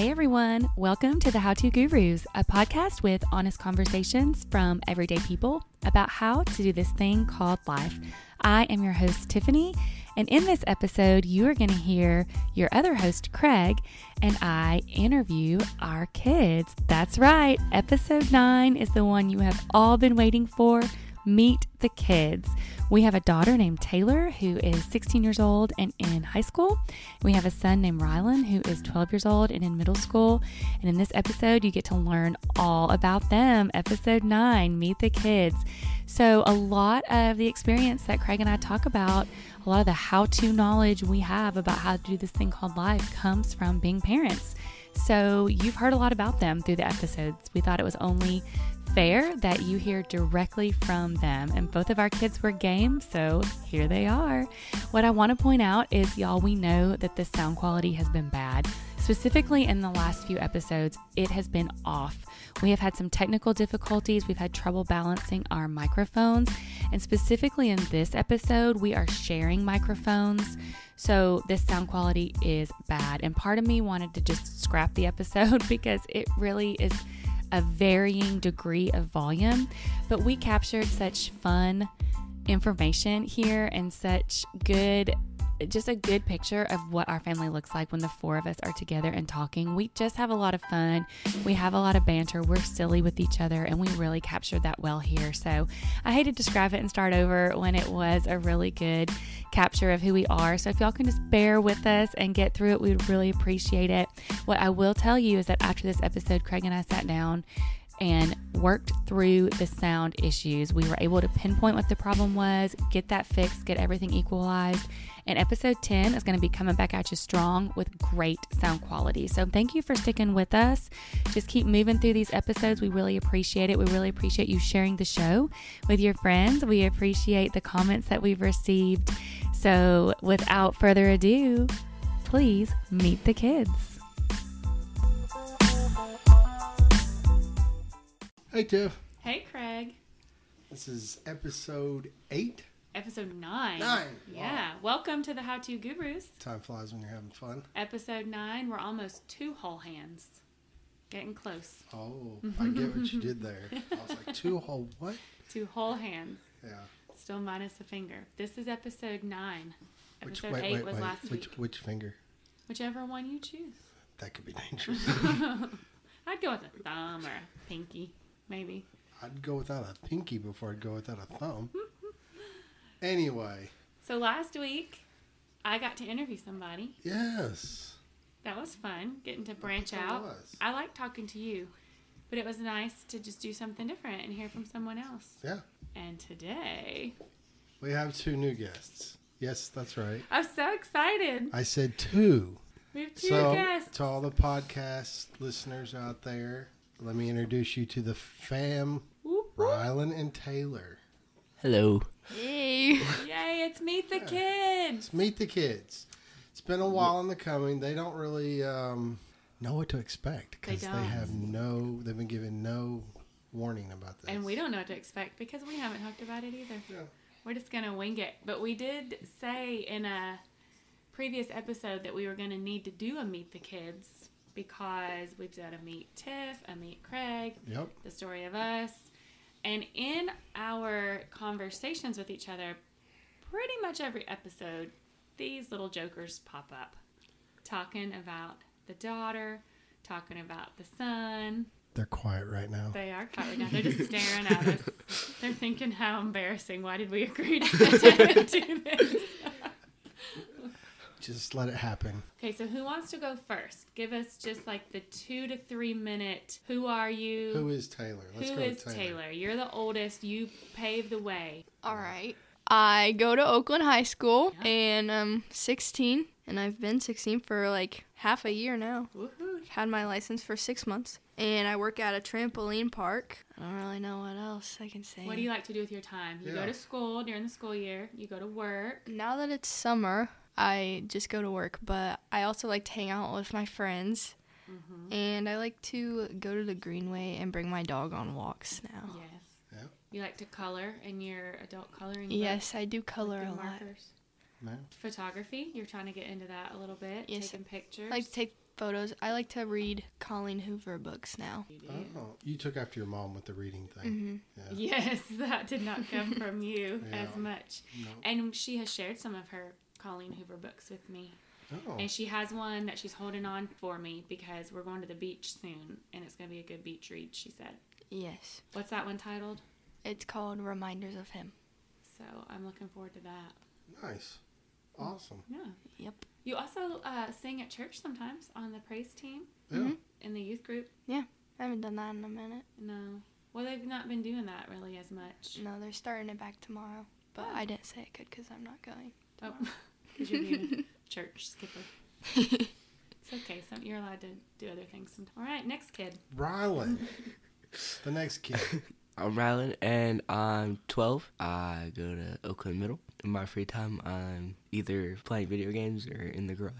Hey everyone, welcome to the How To Gurus, a podcast with honest conversations from everyday people about how to do this thing called life. I am your host, Tiffany, and in this episode, you are going to hear your other host, Kraig, and I interview our kids. That's right, episode 9 is the one you have all been waiting for. Meet the kids. We have a daughter named Taylor who is 16 years old and in high school. We have a son named Rylan who is 12 years old and in middle school. And in this episode, you get to learn all about them. Episode 9 Meet the Kids. So, a lot of the experience that Kraig and I talk about, a lot of the how to knowledge we have about how to do this thing called life comes from being parents. So, you've heard a lot about them through the episodes. We thought it was only fair that you hear directly from them. And both of our kids were game, so here they are. What I want to point out is, y'all, we know that the sound quality has been bad. Specifically, in the last few episodes, it has been off. We have had some technical difficulties. We've had trouble balancing our microphones. And specifically in this episode, we are sharing microphones. So this sound quality is bad. And part of me wanted to just scrap the episode because it really is a varying degree of volume, but we captured such fun information here and such good just a good picture of what our family looks like when the four of us are together and talking. We just have a lot of fun. We have a lot of banter. We're silly with each other, and we really captured that well here. So I hate to describe it and start over when it was a really good capture of who we are. So if y'all can just bear with us and get through it, we would really appreciate it. What I will tell you is that after this episode, Kraig and I sat down and worked through the sound issues. We were able to pinpoint what the problem was, get that fixed, get everything equalized. And episode 10 is going to be coming back at you strong with great sound quality. So thank you for sticking with us. Just keep moving through these episodes. We really appreciate it. We really appreciate you sharing the show with your friends. We appreciate the comments that we've received. So without further ado, please meet the kids. Hey, Tiff. Hey, Kraig. This is episode eight. Episode nine. Nine. Yeah. Welcome to the How To Gurus. Time flies when you're having fun. Episode nine. We're almost two whole hands. Getting close. Oh, I get what you did there. I was like, two whole what? Two whole hands. Yeah. Still minus a finger. This is episode nine. Which, Episode wait, eight wait, was wait. last which, week. which finger? Whichever one you choose. That could be dangerous. I'd go with a thumb or a pinky, maybe. I'd go without a pinky before I'd go without a thumb. Anyway, So last week, I got to interview somebody. yes. That was fun, getting to branch It out. was. I like talking to you, but it was nice to just do something different and hear from someone else. Yeah. And today, We have two new guests. Yes, that's right. I'm so excited. I said two. We have two so, guests. to all the podcast listeners out there, let me introduce you to the fam, Whoop, whoop. Rylan and Taylor. Hello. Yay! Yay, it's Meet the Kids. Let's meet the kids. It's been a while in the coming. They don't really um, know what to expect because they, don't. have no. They've been given no warning about this. And we don't know what to expect because we haven't talked about it either. Yeah. We're just going to wing it. But we did say in a previous episode that we were going to need to do a Meet the Kids because we've got a Meet Tiff, a Meet Kraig, Yep. the story of us. And in our conversations with each other, pretty much every episode, these little jokers pop up talking about the daughter, talking about the son. They're quiet right now. They are quiet right now. They're just staring at us. They're thinking, how embarrassing. Why did we agree to sit down and do this? Just let it happen. Okay, so who wants to go first? Give us just like the two to three minute who are you? Who is Taylor? Let's Who go is with Taylor? You're the oldest. You pave the way. All right. I go to Oakland High School Yeah. and I'm 16, and I've been 16 for like half a year now. Woohoo. I've had my license for six months, and I work at a trampoline park. I don't really know what else I can say. What do you like to do with your time? You go Yeah. to school during the school year. You go to work. Now that it's summer, I just go to work, but I also like to hang out with my friends. Mm-hmm. And I like to go to the Greenway and bring my dog on walks now. Yes. Yeah. You like to color in your adult coloring book Yes, I do color your a lot. markers. No? Photography. You're trying to get into that a little bit. Yes. Taking pictures. I like to take photos. I like to read Colleen Hoover books now. Oh, you took after your mom with the reading thing. hmm Yeah. Yes, that did not come from you Yeah. as much. No. And she has shared some of her Colleen Hoover books with me. Oh. And she has one that she's holding on for me because we're going to the beach soon and it's going to be a good beach read, she said. Yes. What's that one titled? It's called Reminders of Him. So I'm looking forward to that. Nice. Awesome. Yeah. Yep. You also uh, sing at church sometimes on the praise team Yeah. Mhm. in the youth group. Yeah. I haven't done that in a minute. No. Well, they've not been doing that really as much. No, they're starting it back tomorrow. But Oh. I didn't say it could because I'm not going. Oh, because you're being a church skipper. It's okay. Some, you're allowed to do other things sometimes. All right, next kid. Rylan. the next kid. I'm Rylan and I'm 12. I go to Oakland Middle. In my free time, I'm either playing video games or in the garage.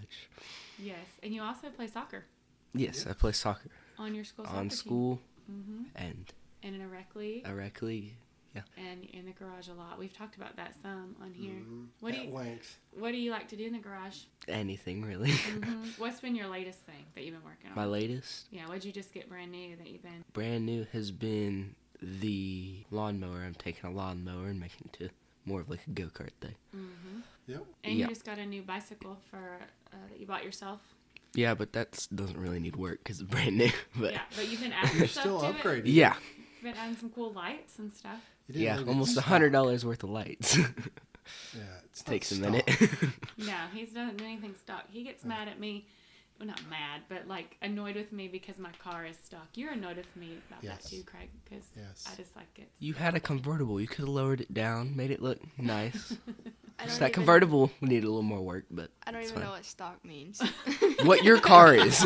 Yes, and you also play soccer Yes, I play soccer on your school. on school hmm and and in a rec league, a rec league. And in the garage a lot. We've talked about that some on here. Mhm. What do you length. What do you like to do in the garage? Anything really. hmm What's been your latest thing that you've been working on? my latest, yeah, what'd you just get brand new that you've been? brand new, has been the lawnmower. I'm taking a lawnmower and making it to more of like a go kart thing. hmm Yep. And Yeah. you just got a new bicycle for uh, that you bought yourself. Yeah, but that doesn't really need work because it's brand new. But yeah, but you've been adding stuff still to it. upgrading. yeah, You've been adding some cool lights and stuff. You didn't yeah, leave it almost a hundred dollars worth of lights. Yeah, it's not Takes a stock. minute. No, he's not doing anything stock. He gets mad at me. Well, not mad, but like annoyed with me because my car is stock. You're annoyed with me about Yes. that too, Kraig, because Yes. I just like it. you had a convertible. You could have lowered it down, made it look nice. I that even- convertible needed a little more work, but I don't it's even fine. know what stock means. what your car is.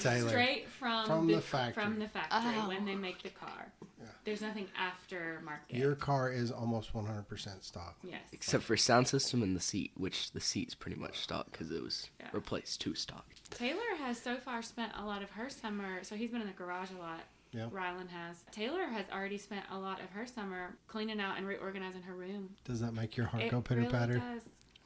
Taylor. Straight from, From the, the factory. From the factory Oh. when they make the car. Yeah. There's nothing after market. Your car is almost 100% stock. yes. Except for sound system and the seat, which the seat's pretty much stock because it was Yeah. replaced to stock. Taylor has so far spent a lot of her summer, so he's been in the garage a lot. Yeah. Rylan has. Taylor has already spent a lot of her summer cleaning out and reorganizing her room. Does that make your heart It go pitter really patter? does.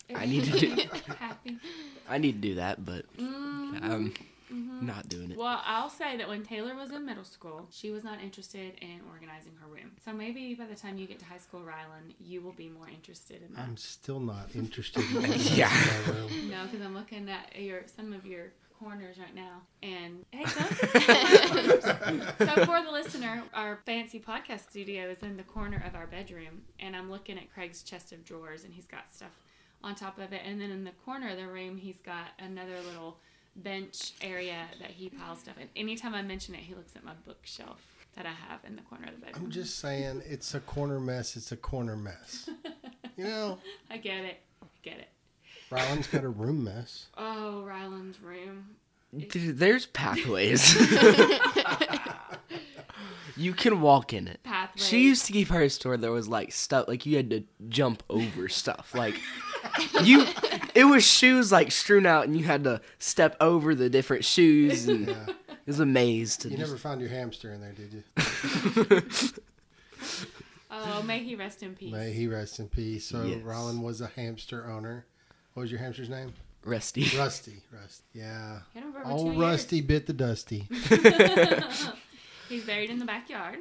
It I need to do- happy. I need to do that, but Mhm. I'm Mhm. not doing it. Well, I'll say that when Taylor was in middle school, she was not interested in organizing her room. So maybe by the time you get to high school, Rylan, you will be more interested in that. I'm still not interested in organizing Yeah. my room. No, because I'm looking at your some of your corners right now. And hey, don't so for the listener, our fancy podcast studio is in the corner of our bedroom, and I'm looking at Kraig's chest of drawers, and he's got stuff on top of it, and then in the corner of the room, he's got another little bench area that he piles stuff in. Anytime I mention it, he looks at my bookshelf that I have in the corner of the bedroom. I'm just saying, it's a corner mess. It's a corner mess. You know, I get it. I get it. Rylan's got a room mess. Oh, Rylan's room. Dude, there's pathways. you can walk in it. Pathways. She used to keep her store. There was like stuff like you had to jump over stuff. Like you, it was shoes like strewn out, and you had to step over the different shoes, and Yeah. it was a maze to You just. never found your hamster in there, did you? Oh, may he rest in peace. May he rest in peace. So Yes. Rylan was a hamster owner. What was your hamster's name? Rusty. Rusty. Rusty. Yeah. Had him for over Old two Rusty bit the dusty. He's buried in the backyard.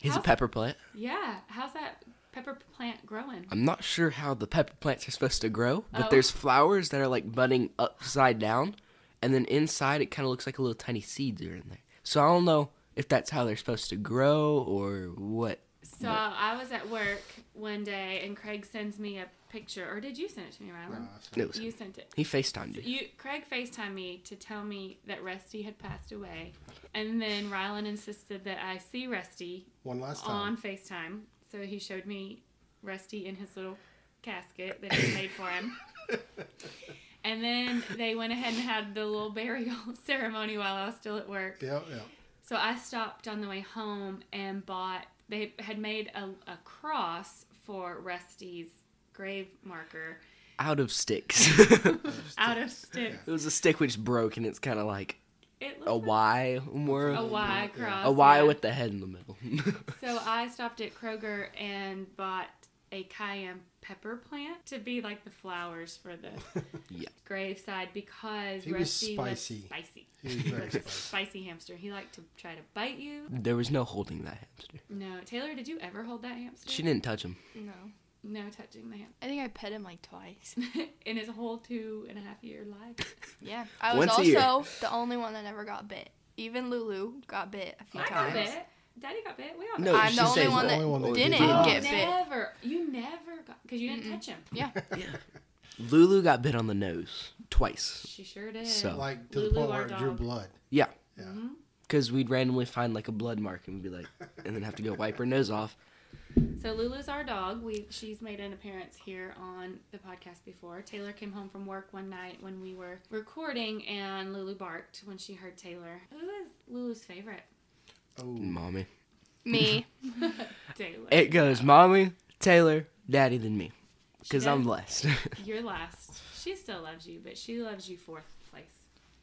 He's a pepper plant. Yeah. How's that pepper plant growing? I'm not sure how the pepper plants are supposed to grow, but Oh. there's flowers that are like budding upside down, and then inside it kind of looks like a little tiny seeds are in there. So I don't know if that's how they're supposed to grow or what. So I was at work one day, and Kraig sends me a picture, or did you send it to me, Rylan? It was You sent it. he Facetimed you. You Kraig FaceTimed me to tell me that Rusty had passed away, and then Rylan insisted that I see Rusty One last time on. FaceTime. So he showed me Rusty in his little casket that he made for him. And then they went ahead and had the little burial ceremony while I was still at work. Yep, yep. So I stopped on the way home and bought, they had made a, a cross for Rusty's grave marker Out of sticks. out of sticks. it was a stick which broke, and it's kind of like It a looked Y more. a Y cross. A Y yeah. with the head in the middle. So I stopped at Kroger and bought a cayenne pepper plant to be like the flowers for the Yeah. graveside because He was Rusty spicy. spicy. He was He very was spicy. spicy hamster. He liked to try to bite you. There was no holding that hamster. No, Taylor, did you ever hold that hamster? She didn't touch him. No. No touching the hand. I think I pet him like twice. in his whole two and a half year life. Yeah. I was Once a year. also the only one that never got bit. Even Lulu got bit a few I got times. bit. Daddy got bit. We all No, got I'm she the only says one the that only one that didn't did. get bit. bit. Never. You never got because you didn't Mm-mm. touch him. Yeah. Yeah. Lulu got bit on the nose twice. She sure did. So- Like to Lulu, the point our where it drew dog. blood. Yeah. Yeah. Mhm. Because we'd randomly find like a blood mark and we'd be like, and then have to go wipe her nose off. So Lulu's our dog. We she's made an appearance here on the podcast before. Taylor came home from work one night when we were recording, and Lulu barked when she heard Taylor. Who is Lulu's favorite? Oh, Mommy. Me. Taylor. It goes mommy, Taylor, daddy, then me. Because I'm does. blessed. You're last. She still loves you, but she loves you fourth place.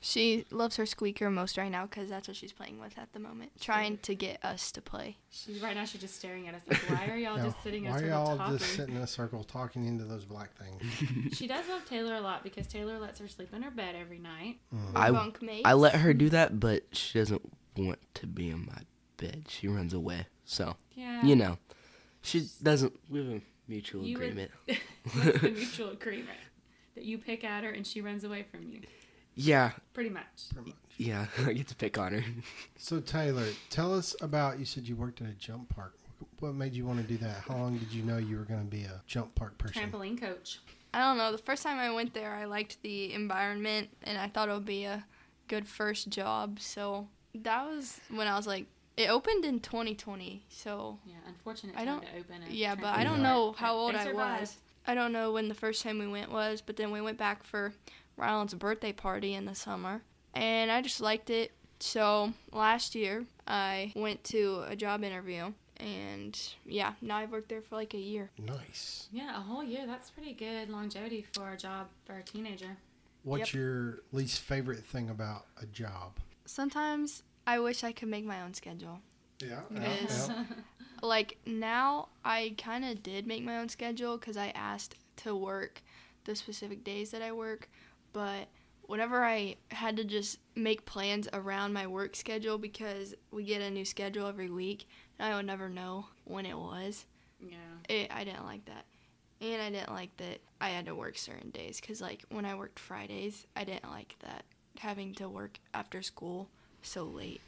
She loves her squeaker most right now because that's what she's playing with at the moment. Trying to get us to play. She's right now. She's just staring at us like, why are y'all yeah. just sitting in a Why are circle y'all talking? just sitting in a circle talking into those black things? She does love Taylor a lot because Taylor lets her sleep in her bed every night. Mm. We're I- bunk. I let her do that, but she doesn't want to be in my bed. She runs away. So, Yeah. you know, she doesn't. We have a mutual You would- agreement. What's the mutual agreement? That you pick at her and she runs away from you. Yeah, Pretty much. Pretty much. yeah. I get to pick on her. So Taylor, tell us about. You said you worked at a jump park. What made you want to do that? How long did you know you were going to be a jump park person? Trampoline coach. I don't know. The first time I went there, I liked the environment and I thought it would be a good first job. So that was when I was like, it opened in 2020. So Yeah, unfortunate I don't- to open it. yeah, but I I don't don't know how old I was. I don't know when the first time we went was, but then we went back for Rylan's birthday party in the summer, and I just liked it. So last year, I went to a job interview, and yeah, now I've worked there for like a year. Nice. Yeah, a whole year. That's pretty good longevity for a job for a teenager. What's your least favorite thing about a job? Sometimes I wish I could make my own schedule. Yeah. Is- like now I kind of did make my own schedule because I asked to work the specific days that I work, but whenever I had to just make plans around my work schedule because we get a new schedule every week and I would never know when it was. Yeah. It, I didn't like that. And I didn't like that I had to work certain days because like when I worked Fridays, I didn't like that having to work after school so late.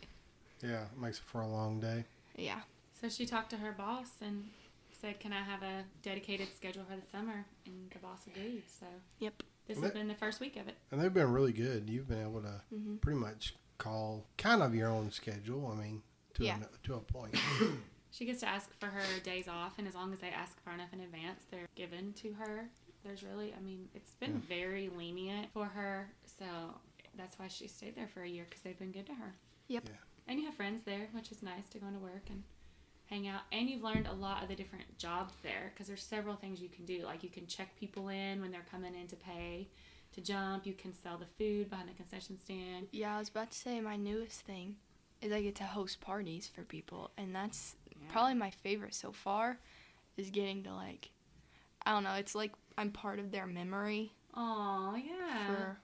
Yeah, it makes it for a long day. Yeah. So she talked to her boss and said, "Can I have a dedicated schedule for the summer?" And the boss agreed. So Yep. This Well, has that- been the first week of it. And they've been really good. You've been able to hmm pretty much call kind of your own schedule. I mean, to Yeah. a, to a point. She gets to ask for her days off, and as long as they ask far enough in advance, they're given to her. There's really, I mean, it's been Yeah. very lenient for her, so that's why she stayed there for a year because they've been good to her. Yep. Yeah. And you have friends there, which is nice to go into work and hang out. And you've learned a lot of the different jobs there because there's several things you can do. Like you can check people in when they're coming in to pay, to jump. You can sell the food behind the concession stand. Yeah, I was about to say my newest thing is I get to host parties for people, and that's probably my favorite so far. Is getting to like, I don't know, it's like I'm part of their memory Oh yeah. for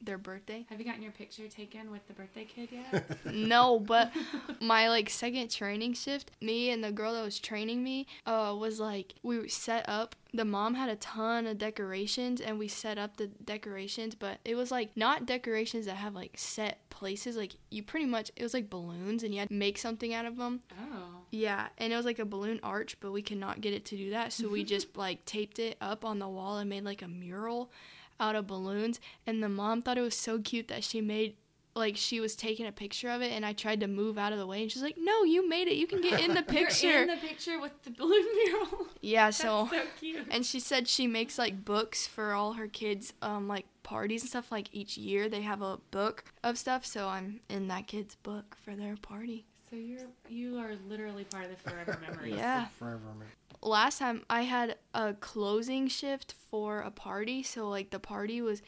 their birthday. Have you gotten your picture taken with the birthday kid yet? no, but my like second training shift, me and the girl that was training me, uh, was like we set up. The mom had a ton of decorations, and we set up the decorations, but it was like not decorations that have like set places. Like you pretty much, it was like balloons, and you had to make something out of them. oh. Yeah, and it was like a balloon arch, but we could not get it to do that, so we just like taped it up on the wall and made like a mural out of balloons. And the mom thought it was so cute that she made like she was taking a picture of it, and I tried to move out of the way, and she's like, "No, you made it. You can get in the You're picture." in the picture with the balloon mural. yeah, That's so. so cute. And she said she makes like books for all her kids, um, like parties and stuff. Like each year they have a book of stuff, so I'm in that kid's book for their party. So you're you are literally part of the forever memories. Yeah. Forever, man. last time I had a closing shift for a party, so like the party was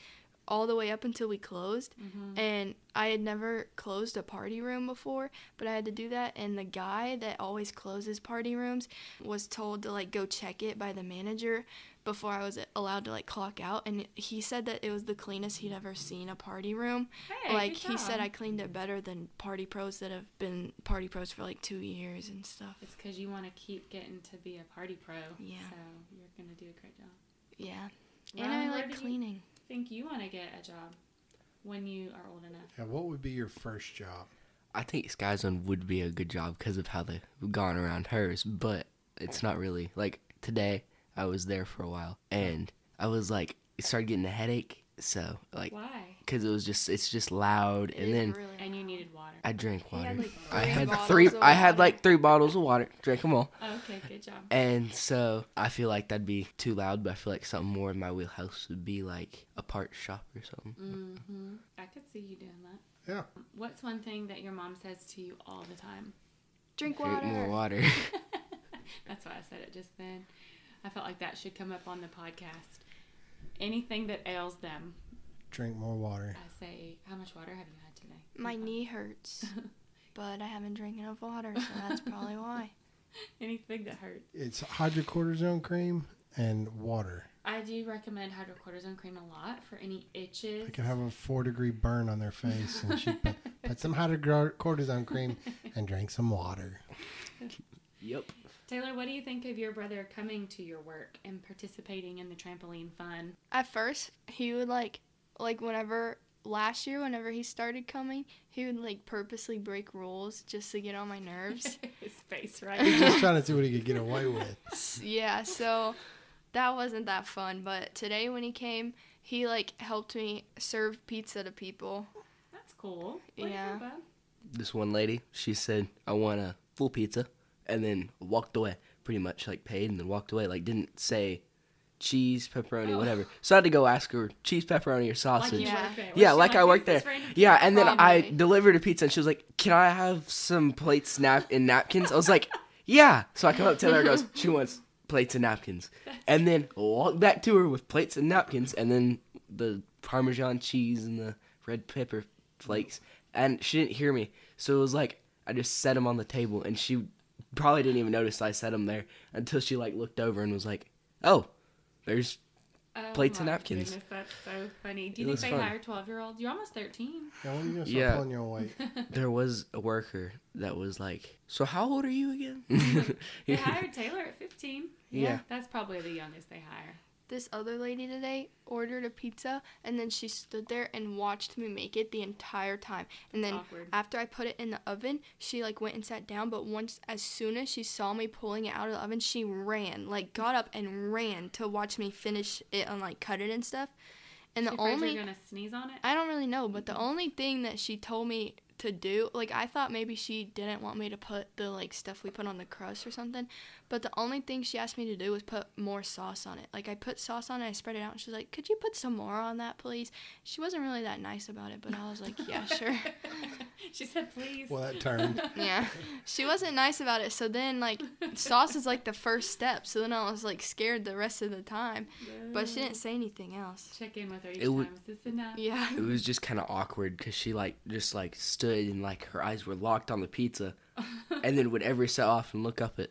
all the way up until we closed. Mm-hmm. And I had never closed a party room before, but I had to do that. And the guy that always closes party rooms was told to like go check it by the manager before I was allowed to like clock out. And he said that it was the cleanest he'd ever seen a party room. Hey, like good he said. I cleaned it better than party pros that have been party pros for like two years and stuff. It's because you want to keep getting to be a party pro. Yeah. So you're gonna do a great job. Yeah. Ron, and I where like do you cleaning. think you want to get a job when you are old enough? Yeah, what would be your first job? I think Sky Zone would be a good job because of how they've gone around hers, but it's not really. Like today, I was there for a while, and I was like, it started getting a headache. So like, Why? because it was just, it's just loud, It and then really And you needed water. I drank water. had, like, I had three. of I had like three bottles of water. Drank them all. Okay, good job. And so I feel like that'd be too loud, but I feel like something more in my wheelhouse would be like a part shop or something. Mm-hmm. I could see you doing that. Yeah. What's one thing that your mom says to you all the time? Drink Drink water. more water. That's why I said it just then. I felt like that should come up on the podcast. Anything that ails them, Drink more water. I say, "How much water have you had today?" My Okay. knee hurts, but I haven't drank enough water, so that's probably why. Anything that hurts. It's hydrocortisone cream and water. I do recommend hydrocortisone cream a lot for any itches. They can have a four degree burn on their face, and she put, put some hydrocortisone cream and drink some water. yep. Taylor, what do you think of your brother coming to your work and participating in the trampoline fun? At first, he would like, like whenever last year, whenever he started coming, he would like purposely break rules just to get on my nerves. His face, right? He's just trying to see what he could get away with. Yeah, so that wasn't that fun. But today when he came, he like helped me serve pizza to people. That's cool. Way to go, Yeah. This one lady, she said, "I want a full pizza," and then walked away. Pretty much like paid and then walked away. Like didn't say cheese, pepperoni, Oh. whatever. So I had to go ask her cheese, pepperoni, or sausage. you Yeah. Yeah, like I worked there. Yeah, and then I delivered a pizza, and she was like, "Can I have some plates, nap, and napkins?" I was like, "Yeah." So I come up to her, and goes, "She wants plates and napkins," and then walk back to her with plates and napkins, and then the Parmesan cheese and the red pepper flakes, and she didn't hear me, so it was like I just set them on the table, and she probably didn't even notice I set them there until she like looked over and was like, "Oh, there's Oh plates and napkins. Goodness, that's so funny. Do It you think they fun. hire twelve year olds? You're almost thirteen. Now, when you going to start Yeah. pulling your weight? there was a worker that was like, so how old are you again?" They hired Taylor at fifteen. Yeah. That's probably the youngest they hire. This other lady today ordered a pizza and then she stood there and watched me make it the entire time. And then Awkward. after I put it in the oven, she like went and sat down, but once as soon as she saw me pulling it out of the oven, she ran, like got up and ran to watch me finish it and like cut it and stuff. And the She only gonna sneeze on it. I don't really know, but the mm-hmm. only thing that she told me to do, like I thought maybe she didn't want me to put the like stuff we put on the crust or something, but the only thing she asked me to do was put more sauce on it. Like I put sauce on it, I spread it out, and she's like, "Could you put some more on that, please?" She wasn't really that nice about it, but I was like, "Yeah, sure." she said, "Please." Well, that turned. yeah, she wasn't nice about it. So then like sauce is like the first step. So then I was like scared the rest of the time, but she didn't say anything else. check in with her each It would- time. Is this enough? Yeah. it was just kind of awkward because she like just like stood and like her eyes were locked on the pizza. And then would every so often look up at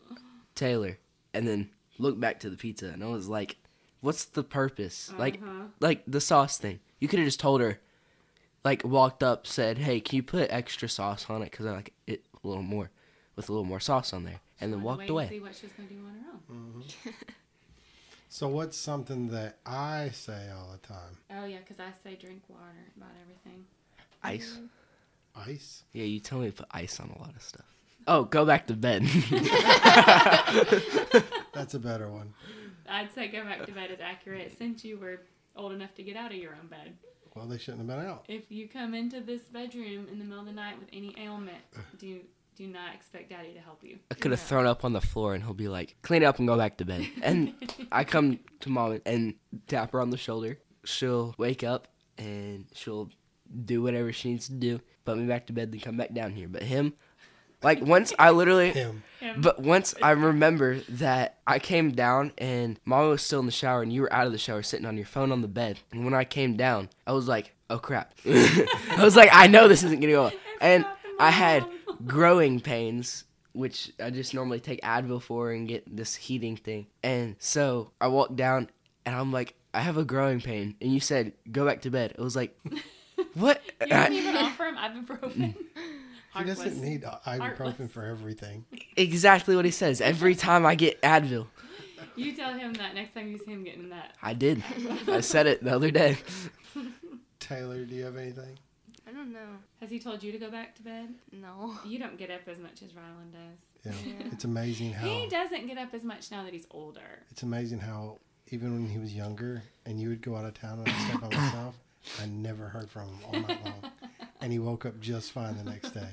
taylor and then look back to the pizza. And i was like what's the purpose? Like Uh-huh. like the sauce thing. You could have just told her like walked up said hey can you put extra sauce on it? Because i like it a little more with a little more sauce on there. And then walked away. See what she's gonna do on her own. So, what's something that I say all the time? Oh yeah, because I say drink water about everything. ice Ice? yeah you tell me to put ice on a lot of stuff oh go back to bed That's a better one. I'd say go back to bed is accurate since you were old enough to get out of your own bed. Well, they shouldn't have been out. If you come into this bedroom in the middle of the night with any ailment, do do not expect Daddy to help you. I could have thrown up on the floor and he'll be like, clean it up and go back to bed. And I come to mom and tap her on the shoulder. She'll wake up and she'll do whatever she needs to do, put me back to bed, then come back down here. But him, Like once I literally Him. But once I remember that I came down and mom was still in the shower and you were out of the shower sitting on your phone on the bed. And when I came down, I was like, oh crap. I was like, I know this isn't gonna go. well." And I had growing pains, which I just normally take Advil for and get this heating thing. And so I walked down and I'm like, I have a growing pain. And you said, go back to bed. It was like, what? You didn't even offer him ibuprofen. Mm. He doesn't Heartless. need ibuprofen Heartless. for everything. exactly what he says every time I get Advil. You tell him that next time you see him getting that. I did. I said it the other day. Taylor, do you have anything? I don't know. Has he told you to go back to bed? No. You don't get up as much as Rylan does. Yeah. Yeah. It's amazing how He doesn't get up as much now that he's older. it's amazing how even when he was younger and you would go out of town and I'd stay by myself, I never heard from him all night long. And he woke up just fine the next day.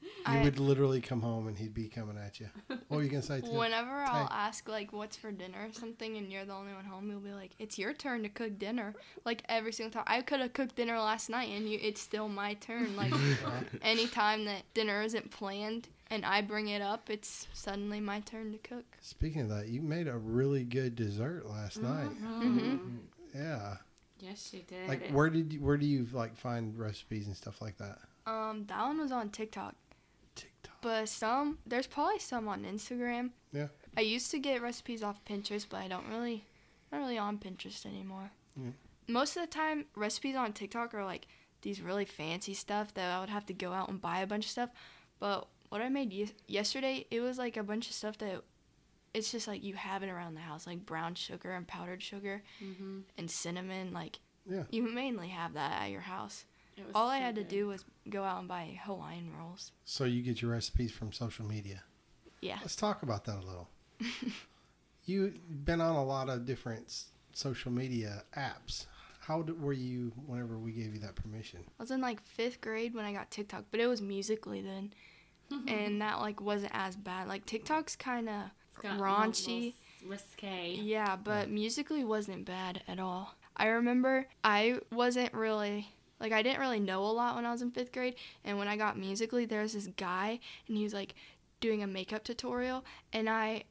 He I- would literally come home and he'd be coming at you. What were you gonna say? Tim? Whenever I'll Tay. ask like what's for dinner or something and you're the only one home, you'll be like, It's your turn to cook dinner. Like every single time. I could have cooked dinner last night and you it's still my turn. Like anytime that dinner isn't planned and I bring it up, it's suddenly my turn to cook. Speaking of that, you made a really good dessert last night. Mm-hmm. Yeah. Yes, you did. Like where did you, where do you like find recipes and stuff like that? Um, that one was on TikTok. TikTok. But some there's probably some on Instagram. Yeah. I used to get recipes off Pinterest, but I don't really not really on Pinterest anymore. Yeah. Most of the time recipes on TikTok are like these really fancy stuff that I would have to go out and buy a bunch of stuff. But what I made yes- yesterday, it was like a bunch of stuff that it's just like you have it around the house, like brown sugar and powdered sugar Mm-hmm. and cinnamon. Like Yeah. you mainly have that at your house. It was All I so had to good. do was go out and buy Hawaiian rolls. So you get your recipes from social media. Yeah. Let's talk about that a little. You've been on a lot of different social media apps. How d- were you whenever we gave you that permission? I was in like fifth grade when I got TikTok, but it was Musical.ly then, and that like wasn't as bad. Like TikTok's kind of It's got a raunchy. risque. Yeah, but Musical.ly wasn't bad at all. I remember I wasn't really like I didn't really know a lot when I was in fifth grade, and when I got Musical.ly, there was this guy, and he was like doing a makeup tutorial, and I.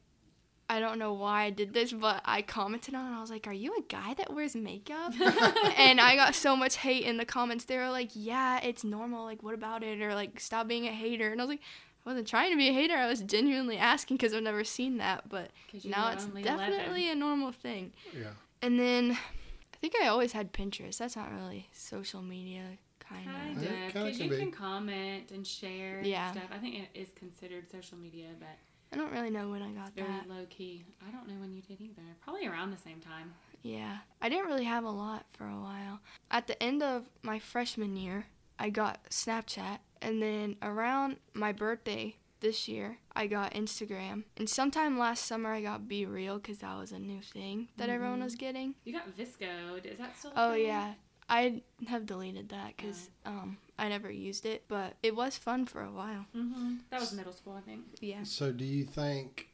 I don't know why I did this, but I commented on it. I was like, "Are you a guy that wears makeup?" and I got so much hate in the comments. They were like, "Yeah, it's normal. Like, what about it?" Or like, "Stop being a hater." And I was like, "I wasn't trying to be a hater. I was genuinely asking because I've never seen that." but now it's definitely 11. a normal thing. Yeah. And then I think I always had Pinterest. That's not really social media, kind Kind of. of, kinda because you be. can comment and share and Yeah. stuff. I think it is considered social media, but I don't really know when I got very that. low key. I don't know when you did either. Probably around the same time. Yeah. I didn't really have a lot for a while. At the end of my freshman year, I got Snapchat. And then around my birthday this year, I got Instagram. And sometime last summer, I got BeReal because that was a new thing that everyone was getting. You got VSCO. Is that still? Oh, thing? yeah. I have deleted that because um, I never used it, but it was fun for a while. Mm-hmm. That was middle school, I think. Yeah. So do you think?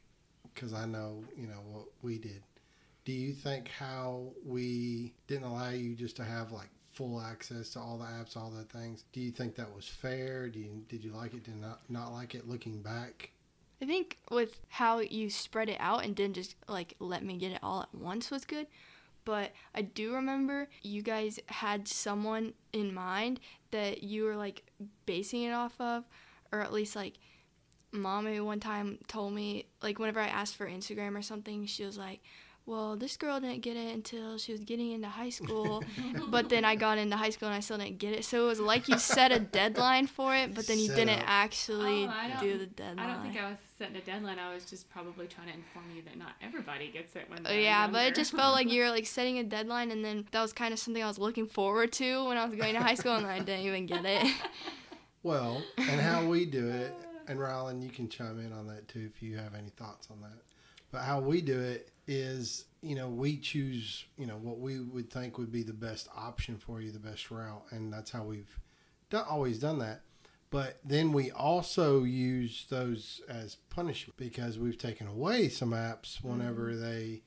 Because I know you know what we did. Do you think how we didn't allow you just to have like full access to all the apps, all the things? Do you think that was fair? Do you did you like it? Did not not like it? Looking back, I think with how you spread it out and didn't just like let me get it all at once was good. But I do remember you guys had someone in mind that you were like basing it off of, or at least like mommy one time told me like whenever I asked for Instagram or something, she was like, "Well, this girl didn't get it until she was getting into high school." but then I got into high school and I still didn't get it. So it was like you set a deadline for it, but then you Set didn't up. actually Oh, don't- the deadline. I don't think I was setting a deadline. I was just probably trying to inform you that not everybody gets it when Oh, they're yeah, but it just felt like you were like setting a deadline, and then that was kind of something I was looking forward to when I was going to high school, and I didn't even get it. well, and how we do it, and Rylan, you can chime in on that too if you have any thoughts on that. But how we do it is, you know, we choose, you know, what we would think would be the best option for you, the best route, and that's how we've done, always done that. But then we also use those as punishment because we've taken away some apps whenever mm-hmm. they,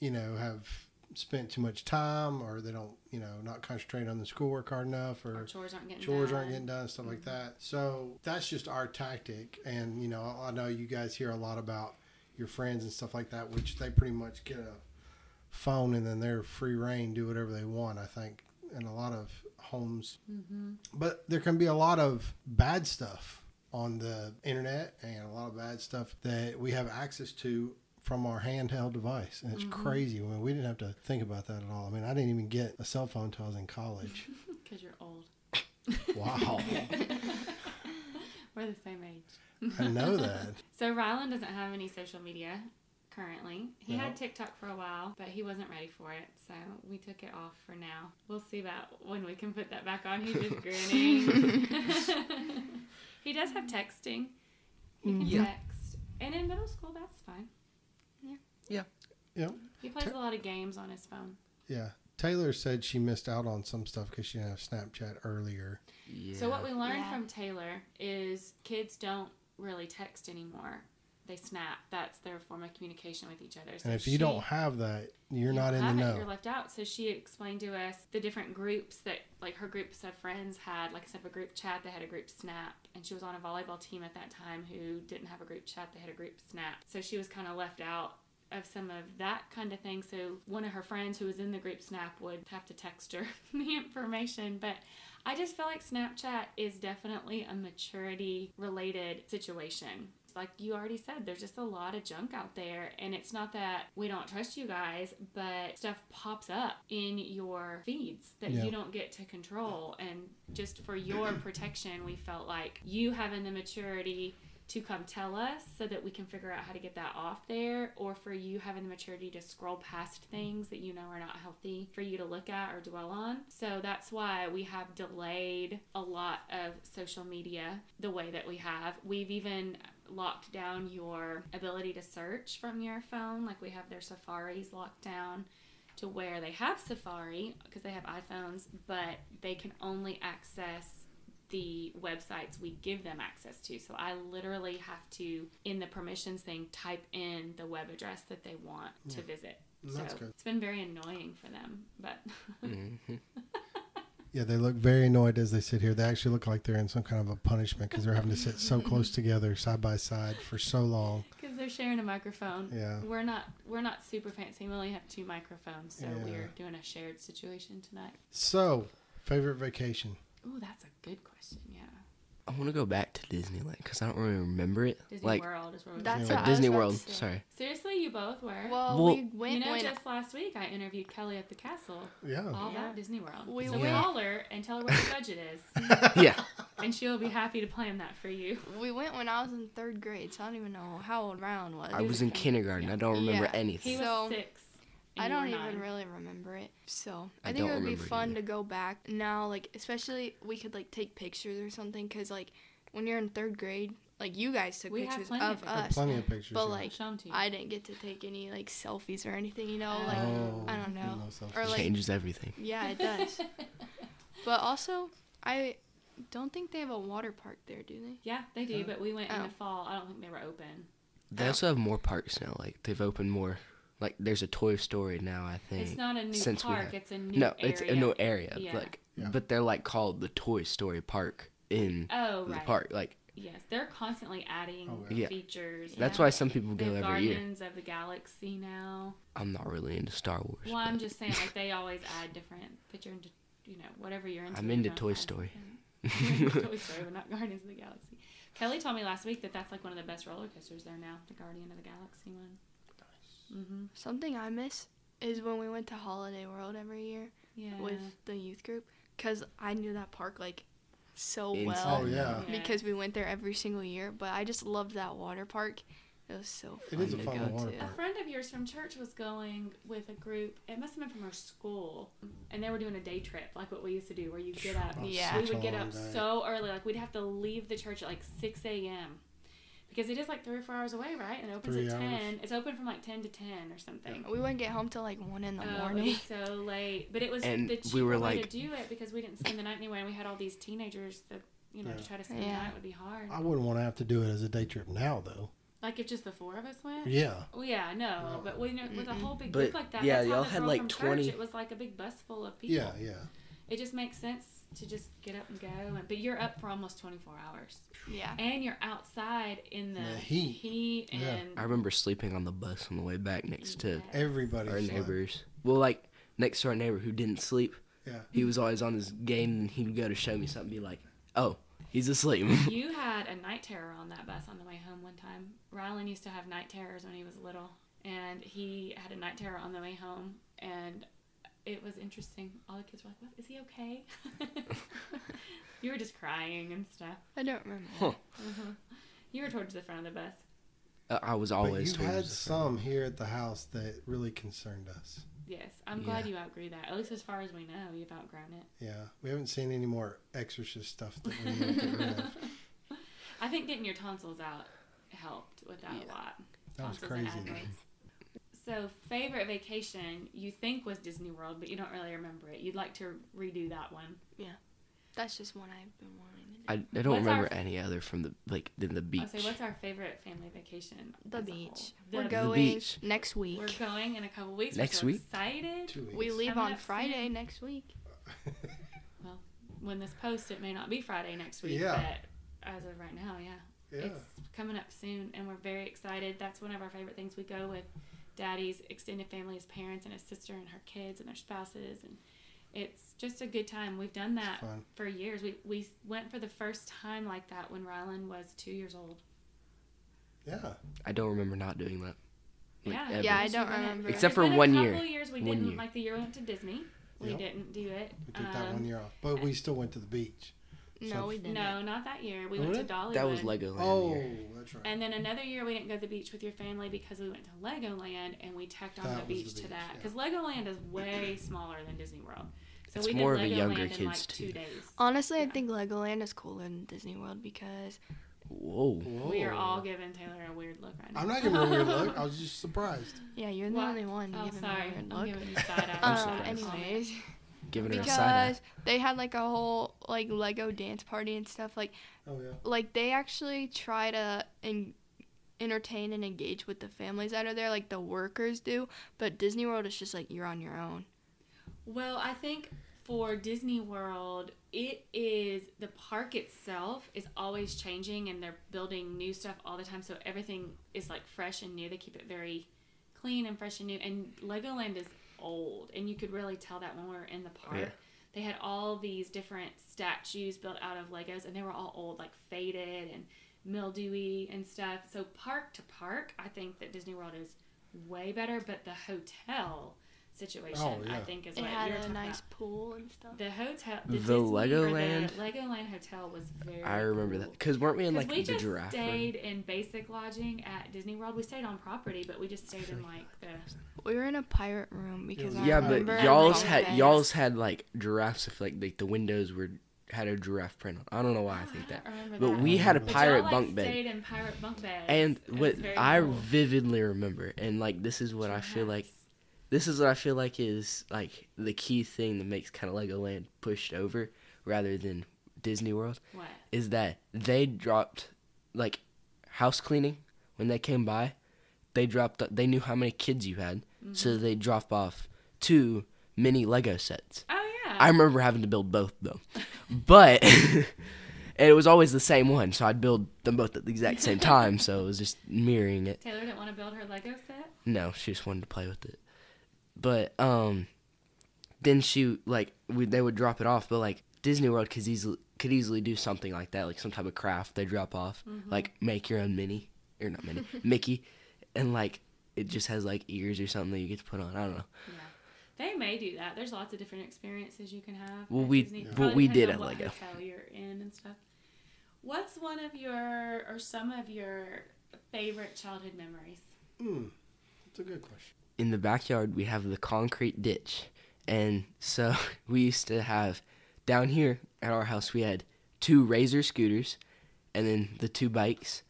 you know, have spent too much time, or they don't, you know, not concentrate on the schoolwork hard enough, or chores aren't getting chores done. aren't getting done, stuff like mm-hmm. that. So that's just our tactic. And you know, I know you guys hear a lot about your friends and stuff like that, which they pretty much get a phone and then they're free reign, do whatever they want. I think in a lot of homes, Mm-hmm. but there can be a lot of bad stuff on the internet and a lot of bad stuff that we have access to from our handheld device and it's crazy I mean, we didn't have to think about that at all i mean i didn't even get a cell phone until i was in college Because you're old. wow We're the same age. i know that So Rylan doesn't have any social media currently. He No. had TikTok for a while, but he wasn't ready for it, so we took it off for now. We'll see about when we can put that back on. He's just grinning. he does have texting. He can Yeah. text, and in middle school, that's fine. yeah Yeah. Yeah. He plays a lot of games on his phone. yeah taylor said she missed out on some stuff because she didn't have snapchat earlier Yeah. So what we learned Yeah. from Taylor is kids don't really text anymore. They snap. That's their form of communication with each other. So and if you don't have that you're you not in the have it, know You're left out. So she explained to us the different groups that, like her groups of friends had, like instead of a group chat, they had a group snap. And she was on a volleyball team at that time who didn't have a group chat, they had a group snap. So she was kind of left out of some of that kind of thing. So one of her friends who was in the group snap would have to text her the information. But I just feel like Snapchat is definitely a maturity related situation like you already said, there's just a lot of junk out there. And it's not that we don't trust you guys, but stuff pops up in your feeds that Yeah. you don't get to control. And just for your protection, we felt like you having the maturity to come tell us so that we can figure out how to get that off there, or for you having the maturity to scroll past things that you know are not healthy for you to look at or dwell on. So that's why we have delayed a lot of social media the way that we have. We've even locked down your ability to search from your phone, like we have their safaris locked down to where they have Safari because they have iPhones, but they can only access the websites we give them access to. So I literally have to, in the permissions thing, type in the web address that they want to visit. That's so good. it's been very annoying for them, but Mhm. Yeah, they look very annoyed as they sit here. They actually look like they're in some kind of a punishment because they're having to sit so close together, side by side, for so long. because they're sharing a microphone. Yeah. We're not we're not super fancy. We only have two microphones, so Yeah. we're doing a shared situation tonight. So, favorite vacation? Oh, that's a good question. Yeah, I want to go back to Disneyland because I don't really remember it. Disney like World is where we That's were. what I was Disney about to World. Sorry. Seriously, you both were. Well, Well- we went you know, when just last week I interviewed Kelly at the castle, Yeah. all Yeah. about Disney World. We so went- call her and tell her what the budget is, yeah. and she'll be happy to plan that for you. we went when I was in third grade, so I don't even know how old Ryan was. I was in kindergarten. I don't remember Yeah. He anything. was So, six. And I don't even nine. really remember it. So I I, think it would be fun either. to go back now, like especially we could like take pictures or something, cause like when you're in third grade, like you guys took We pictures plenty of of pictures. us, Plenty of pictures. but yeah. like Show 'em to you. I didn't get to take any like selfies or anything, you know, like oh, I don't know. no. Or, like- Changes everything. yeah, it does. but also, I don't think they have a water park there, do they? yeah, they do, Yeah. but we went in Oh. the fall. I don't think they were open. They Oh. also have more parks now. Like they've opened more. Like there's a Toy Story now. I think. It's not a new since park; have- it's a new no, area. it's a new area. Yeah. Like, Yeah. but they're like called the Toy Story Park in Oh, the right. park. Like Yes, they're constantly adding Oh, yeah. features. that's Yeah. why some people go have every year. Guardians of the Galaxy now. I'm not really into Star Wars. Well, I'm just saying, like they always add different picture into, you know, whatever you're into. I'm into Toy Story. into Toy Story, but not Guardians of the Galaxy. Kelly told me last week that that's like one of the best roller coasters there now, the Guardian of the Galaxy one. Mm-hmm. Something I miss is when we went to Holiday World every year Yeah. with the youth group, cause I knew that park like so Inside well. Oh, yeah. because we went there every single year. But I just loved that water park. It was so fun is a to fun go water to. A friend of yours from church was going with a group. It must have been from her school, and they were doing a day trip, like what we used to do, where you get up. Oh, Yeah. we would get up day. so early, like we'd have to leave the church at like six a.m. because it is like three or four hours away, right? And it opens Three at hours. ten. It's open from like ten to ten or something. We wouldn't get home till like one in the Oh, it morning. was so late, but it was And the we cheaper were way like- to do it because we didn't spend the night anywhere, and we had all these teenagers that you know Yeah. to try to spend the Yeah. night would be hard. I wouldn't want to have to do it as a day trip now, though. Like if just the four of us went. Yeah. Well, yeah, no, No. but we know with a whole big But, group like that. yeah, y'all had, like, from church, 20 It was like a big bus full of people. Yeah, yeah. It just makes sense to just get up and go. And, but you're up for almost 24 hours, Yeah. and you're outside in the, The heat. heat Yeah. and I remember sleeping on the bus on the way back next to Everybody. our slept. neighbors. Well, like next to our neighbor who didn't sleep. Yeah. He was always on his game, and he would go to show me something, be like, "Oh, he's asleep." You had a night terror on that bus on the way home one time. Rylan used to have night terrors when he was little, and he had a night terror on the way home, and it was interesting. All the kids were like, "What? Is he okay?" you were just crying and stuff. I don't remember. Huh. uh You were towards the front of the bus. Uh, I was But always. you've towards had the front. some here at the house that really concerned us. Yes, I'm glad you outgrew that. At least as far as we know, you've outgrown it. Yeah. We haven't seen any more exorcist stuff that we need to get. I think getting your tonsils out helped with that a lot. That was crazy. And adenoids. So, favorite vacation you think was Disney World, but you don't really remember it. You'd like to redo that one. Yeah. That's just one I've been wanting to do. I, I don't What's our- remember any other from the like than the beach. I'll say, what's our favorite family vacation? The beach. whole? We're The- going beach. next week. We're going in a couple weeks. Next we're so week? Excited. Two weeks. We leave Coming on Friday soon. next week. Well, when this post, it may not be Friday next week, Yeah. but as of right now, yeah. yeah. It's coming up soon, and we're very excited. That's one of our favorite things. We go with Daddy's extended family, his parents, and his sister, and her kids, and their spouses, and it's just a good time. We've done that for years. We we went for the first time like that when Rylan was two years old. Yeah. I don't remember not doing that. Like, yeah, ever. Yeah, I don't remember. Except There's for been one a year. years we One didn't year. like the year we went to Disney. We Yep. didn't do it. We took that Um, one year off. But we still went to the beach. No, So- we didn't. No, not that year. We went to? Dollywood. That was Legoland. Oh, year. that's right. And then another year we didn't go to the beach with your family because we went to Legoland and we tacked on the was the beach to beach, that yeah. because Legoland is way smaller than Disney World. So It's we more of did a Legoland younger in kids, like too. two days. Honestly, I think Legoland is cooler than Disney World because Whoa. We are all giving Taylor a weird look right now. I'm not giving a weird look. I was just surprised. yeah, you're the What? only one Oh, giving me sorry. a weird I'm look. giving you side eye. Um, anyways, Giving her a side because they had like a whole like Lego dance party and stuff. Like, Oh yeah. like they actually try to en- entertain and engage with the families that are there, like the workers do. But Disney World is just like you're on your own. Well, I think for Disney World, it is the park itself is always changing and they're building new stuff all the time. So everything is like fresh and new. They keep it very clean and fresh and new. And Legoland is old, and you could really tell that when we were in the park. Yeah. They had all these different statues built out of Legos, and they were all old, like faded and mildewy and stuff. So park to park, I think that Disney World is way better. But the hotel situation, Oh, I think, is It what had you're a nice about. pool and stuff. The hotel, The the, Disney, or Legoland? the Legoland hotel was very. I remember that because weren't we in like we the just giraffe? room? stayed in basic lodging at Disney World. We stayed on property, but we just stayed in like the. We were in a pirate room because I Yeah, remember but y'all's had beds. y'all's had like giraffes if like, like the windows were had a giraffe print on. I don't know why I oh, think that. don't But that. we had a But But pirate like, bunk bed. Stayed in pirate bunk beds. And what I cool. vividly remember, and like this is what I feel like, Giraffes. This is what I feel like is like the key thing that makes kind of Legoland pushed over rather than Disney World What? is that they dropped like house cleaning when they came by. They dropped. They knew how many kids you had, Mm-hmm. so they drop off two mini Lego sets. Oh yeah. I remember having to build both though, but and it was always the same one, so I'd build them both at the exact same time. So it was just mirroring it. Taylor didn't want to build her Lego set. No, she just wanted to play with it. But um, then she like we, they would drop it off, but like Disney World could easily could easily do something like that, like some type of craft they drop off, like make your own mini or not mini Mickey, and like it just has like ears or something that you get to put on. I don't know. Yeah. They may do that. There's lots of different experiences you can have. Well, we- Disney. but Probably we did on at what Lego. hotel you're in and stuff. What's one of your or some of your favorite childhood memories? Hmm. That's a good question. In the backyard we have the concrete ditch. And so we used to have down here at our house we had two razor scooters and then the two bikes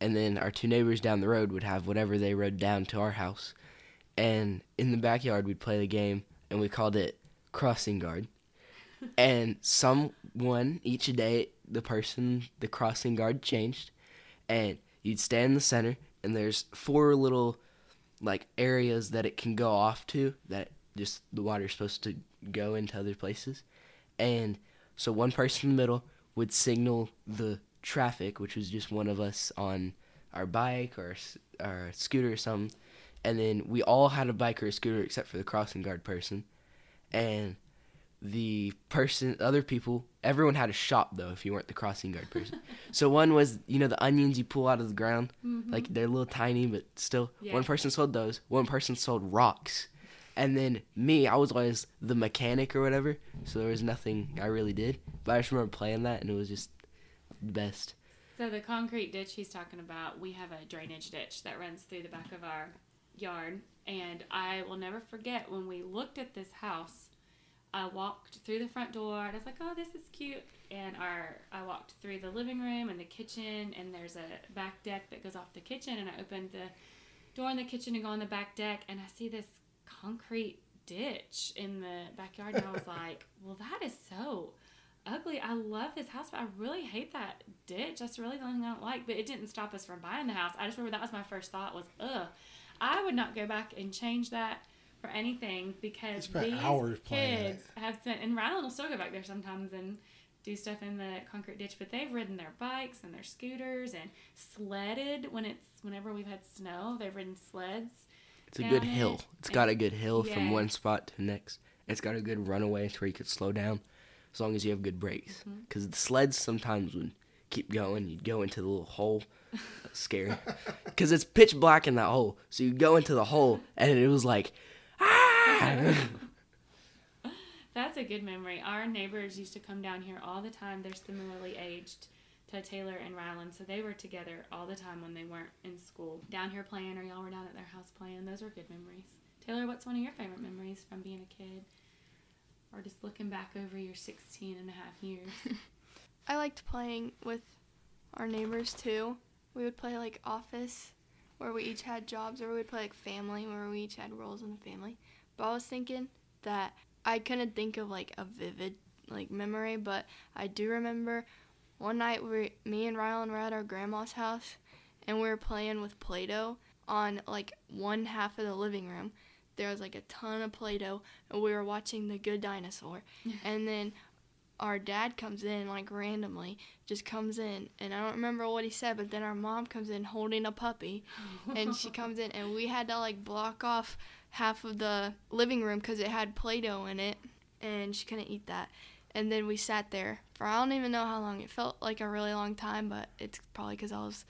and then our two neighbors down the road would have whatever they rode down to our house. And in the backyard we'd play the game and we called it crossing guard. And someone each day the person the crossing guard changed and you'd stand in the center and there's four little like areas that it can go off to that just the water's supposed to go into other places. And so one person in the middle would signal the traffic, which was just one of us on our bike or our scooter or something. And then we all had a bike or a scooter except for the crossing guard person. And the person, other people, everyone had a shop though if you weren't the crossing guard person. so one was, you know, the onions you pull out of the ground, mm-hmm. like they're a little tiny, but still. One person sold those. One person sold rocks, and then me, I was always the mechanic or whatever. So there was nothing I really did, but I just remember playing that, and it was just the best. So the concrete ditch he's talking about, we have a drainage ditch that runs through the back of our yard, and I will never forget when we looked at this house. I walked through the front door and I was like, "Oh, this is cute." And our I walked through the living room and the kitchen, and there's a back deck that goes off the kitchen, and I opened the door in the kitchen and go on the back deck, and I see this concrete ditch in the backyard, and I was like, "Well, that is so." ugly. I love this house, but I really hate that ditch. That's really the only thing I don't like. But it didn't stop us from buying the house. I just remember that was my first thought was, ugh, I would not go back and change that for anything because spent these hours kids have spent, and Rylan will still go back there sometimes and do stuff in the concrete ditch. But they've ridden their bikes and their scooters and sledded when it's whenever we've had snow. They've ridden sleds. It's a good it. hill. It's got a good hill from one spot to the next. It's got a good runaway to where you could slow down as long as you have good brakes. Mm-hmm. Because the sleds sometimes would keep going. You'd go into the little hole. That's scary. Because it's pitch black in that hole. So you go into the hole and it was like! That's a good memory. Our neighbors used to come down here all the time. They're similarly aged to Taylor and Rylan, so they were together all the time when they weren't in school. Down here playing, or y'all were down at their house playing. Those were good memories. Taylor, what's one of your favorite memories from being a kid? Or just looking back over your 16 and a half years? I liked playing with our neighbors too. We would play like office, where we each had jobs, or we would play like family, where we each had roles in the family. But I was thinking that I couldn't think of like a vivid like memory, but I do remember one night we, me and Rylan were at our grandma's house, and we were playing with Play-Doh on like one half of the living room. There was like a ton of Play-Doh, and we were watching The Good Dinosaur, and then our dad comes in like randomly, just comes in, and I don't remember what he said, but then our mom comes in holding a puppy, and she comes in, and we had to like block off half of the living room because it had Play-Doh in it, and she couldn't eat that. And then we sat there for I don't even know how long. It felt like a really long time, but it's probably because I was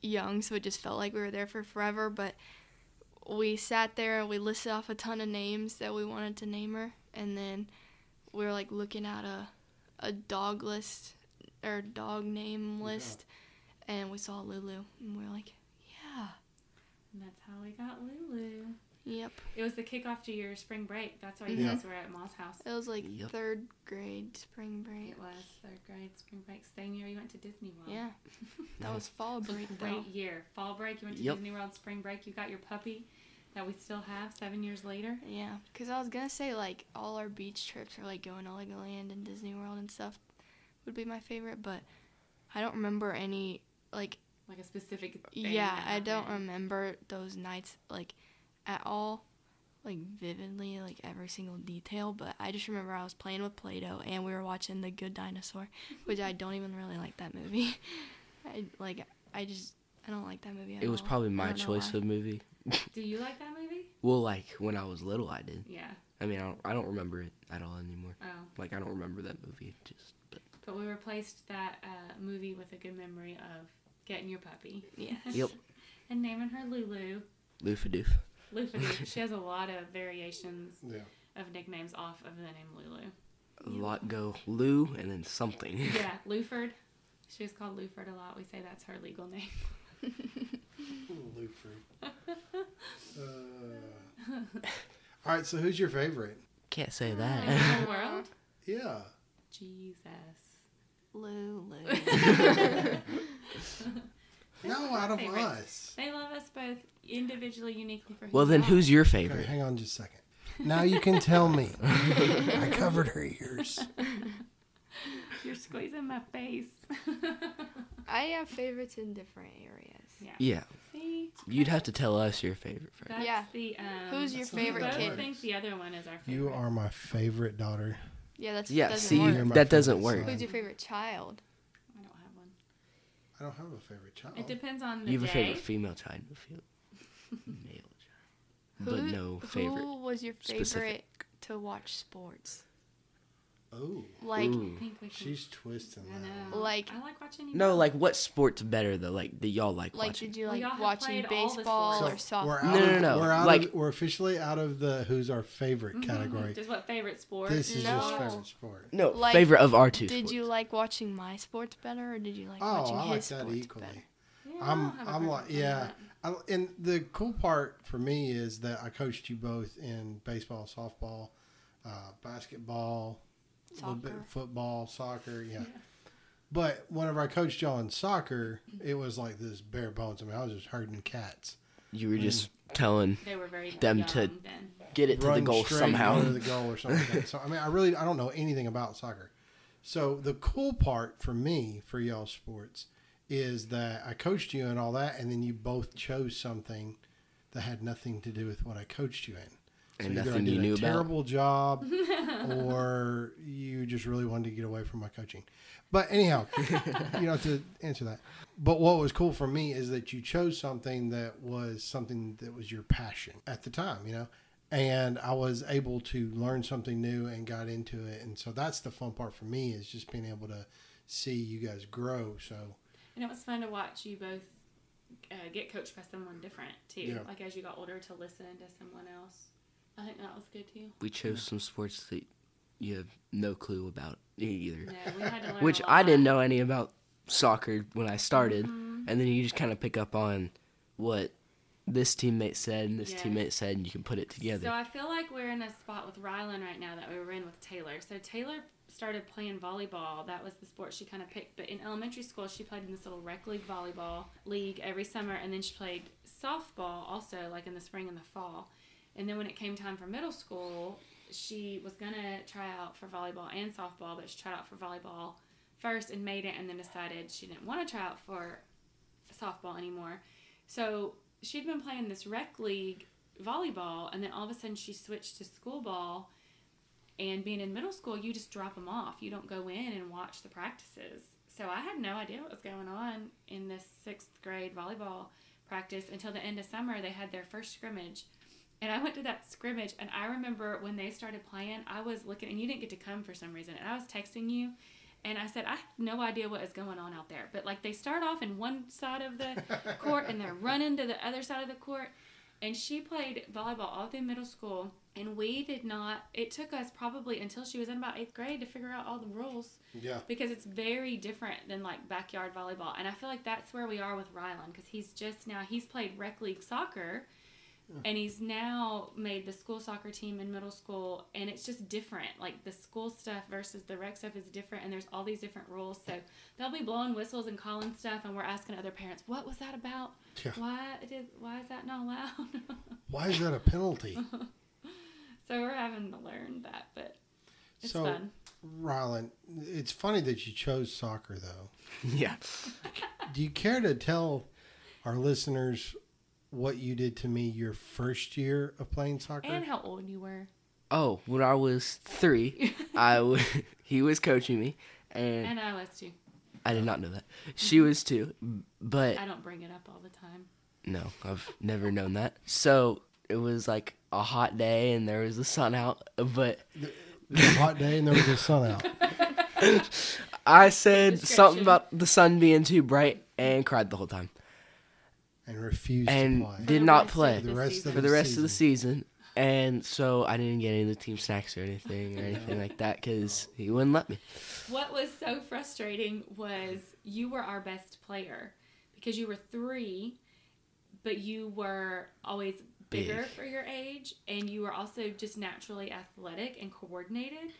young, so it just felt like we were there for forever. But we sat there and we listed off a ton of names that we wanted to name her, and then we were like looking at a a dog list or dog name list, and we saw Lulu, and we were like, yeah, and that's how we got Lulu. Yep. It was the kickoff to your spring break. That's why you Yeah. guys were at Ma's house. It was like Yep. third grade spring break. It was third grade spring break. Same year you went to Disney World. Yeah, that was fall break though. Great year. Fall break, you went to Yep. Disney World. Spring break, you got your puppy that we still have seven years later. Yeah, because I was gonna say like all our beach trips or like going to Legoland and Disney World and stuff would be my favorite, but I don't remember any like Like a specific. thing yeah I don't remember those nights like at all like vividly like every single detail but I just remember I was playing with Play-Doh and we were watching The Good Dinosaur which I don't even really like that movie I like I just I don't like that movie at It was all. probably my choice why. of movie. Do you like that movie? Well, like when I was little, I did. Yeah. I mean, I don't, I don't remember it at all anymore. Oh. Like I don't remember that movie. Just, but But we replaced that uh, movie with a good memory of getting your puppy. Yeah. Yep. and naming her Lulu. Loofa doof. Lufa. she has a lot of variations Yeah. of nicknames off of the name Lulu. A lot go Lou and then something. Yeah, Luford. She was called Luford a lot. We say that's her legal name. Luford. Uh, all right, so who's your favorite? Can't say that. In that. the world? Yeah. Jesus. Lulu. No, out of Favorites. us. They love us both individually, uniquely for well, then who's your Okay, favorite? hang on just a second. Now you can tell me. I covered her ears. You're squeezing my face. I have favorites in different areas. yeah. Yeah. See, You'd have to tell us your favorite friend. that's Yeah. the um. Who's your favorite how it kid? works. think the other one is our favorite. You are my favorite daughter. Yeah, that's Yeah, doesn't see, You're work. that doesn't work. son. Who's your favorite child? I don't have one. I don't have a favorite child. It depends on the You have a favorite female child, a fe- male but Who- no favorite. Who was your favorite specific. to watch sports? Oh, Like, Ooh. I think we can. she's twisting I know. Like- I like watching. you No, both. like what sport's better though? Like that y'all like, like watching? did you like y'all watching played all the baseball sports. or So soccer? we're No, no, no. We're out Like- of, we're officially out of the who's our favorite Mm-hmm. category. Just what favorite sport? This is just favorite sport. no, Like, favorite of our two. Did sports. you like watching my sports better, or did you like Oh, watching I like his that sports equally. better? Yeah, I I'm don't have a I'm like yeah. that. I, and the cool part for me is that I coached you both in baseball, softball, uh, basketball, a little bit Soccer. football, soccer, yeah. But whenever I coached y'all in soccer, it was like this bare bones. I mean, I was just herding cats. You were just telling They were very Them to- then. get it to the goal somehow. to the goal or something. like. So I mean, I really I don't know anything about soccer. So the cool part for me for y'all sports is that I coached you and all that, and then you both chose something that had nothing to do with what I coached you in. So And either nothing I did you a knew about. terrible job, or you just really wanted to get away from my coaching. But anyhow, you don't to answer that. But what was cool for me is that you chose something that was something that was your passion at the time, you know, and I was able to learn something new and got into it. And so that's the fun part for me is just being able to see you guys grow. So And it was fun to watch you both uh, get coached by someone different too. Yeah. Like as you got older, to listen to someone else. I think that was good too. we chose some sports that you have no clue about either. Yeah, we had to learn Which a I lot. didn't know any about soccer when I started, Mhm. and then you just kind of pick up on what this teammate said and this Yes. teammate said, and you can put it together. So I feel like we're in a spot with Rylan right now that we were in with Taylor. So Taylor started playing volleyball. That was the sport she kind of picked. But in elementary school, she played in this little rec league volleyball league every summer, and then she played softball also, like in the spring and the fall. And then when it came time for middle school, she was gonna try out for volleyball and softball, but she tried out for volleyball first and made it, and then decided she didn't want to try out for softball anymore. So she'd been playing this rec league volleyball, and then all of a sudden she switched to school ball. And being in middle school, you just drop them off. You don't go in and watch the practices. So I had no idea what was going on in this sixth grade volleyball practice until the end of summer. They had their first scrimmage. And I went to that scrimmage, and I remember when they started playing, I was looking, and you didn't get to come for some reason. And I was texting you, and I said, I have no idea what is going on out there. But like they start off in one side of the court, and they're running to the other side of the court. And she played volleyball all through middle school, and we did not. It took us probably until she was in about eighth grade to figure out all the rules yeah, because it's very different than like backyard volleyball. And I feel like that's where we are with Rylan because he's just now he's played rec league soccer, and he's now made the school soccer team in middle school, and it's just different. Like the school stuff versus the rec stuff is different, and there's all these different rules. So they'll be blowing whistles and calling stuff, and we're asking other parents, "What was that about? Yeah. Why did why is that not allowed?" why is that a penalty? so we're having to learn that, but it's so, fun. Rylan, it's funny that you chose soccer though. yeah. Do you care to tell our listeners what you did to me your first year of playing soccer? And how old you were. Oh, when I was three, I w- he was coaching me, and And I was too. I did not know that she was too. But I don't bring it up all the time. no, I've never known that. So it was like a hot day, and there was the sun out. But It was a hot day and there was the sun out. I said something about the sun being too bright, and cried the whole time, And refused and to play. did the not rest of play the rest of for the rest of the season. And so I didn't get any of the team snacks or anything or anything like that because he wouldn't let me. What was so frustrating was you were our best player because you were three, but you were always bigger Big. for your age, and you were also just naturally athletic and coordinated.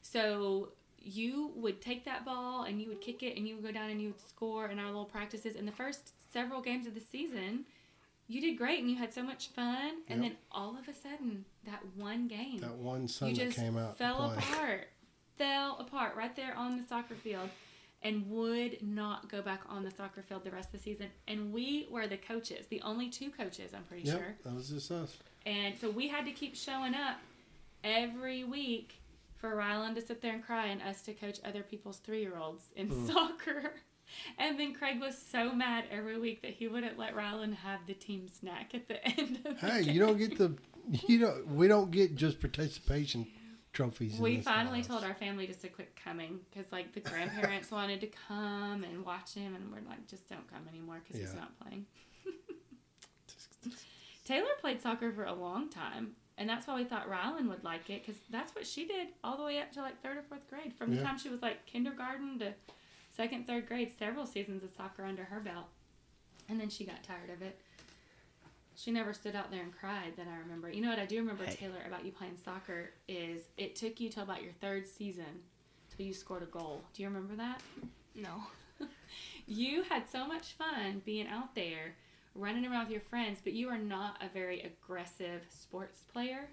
So you would take that ball and you would kick it and you would go down and you would score in our little practices. In the first several games of the season, you did great and you had so much fun. And Yep. then all of a sudden, that one game, That one sun you just came out. fell apart. fell apart right there on the soccer field and would not go back on the soccer field the rest of the season. And we were the coaches, the only two coaches, I'm pretty Yep, sure. that was just us. And so we had to keep showing up every week for Rylan to sit there and cry and us to coach other people's three year olds in Mm. soccer. And then Kraig was so mad every week that he wouldn't let Rylan have the team snack at the end of the Hey, game. you don't get the you don't we don't get just participation trophies. We finally house. told our family just to quit coming because, like, the grandparents wanted to come and watch him, and we're like, just don't come anymore because he's not playing. Taylor played soccer for a long time, and that's why we thought Rylan would like it because that's what she did all the way up to like third or fourth grade. From the time she was like kindergarten to second, third grade, several seasons of soccer under her belt, and then she got tired of it. She never stood out there and cried that I remember. You know what I do remember, Hey. Taylor, about you playing soccer is it took you till about your third season till you scored a goal. Do you remember that? No. You had so much fun being out there, running around with your friends, but you are not a very aggressive sports player.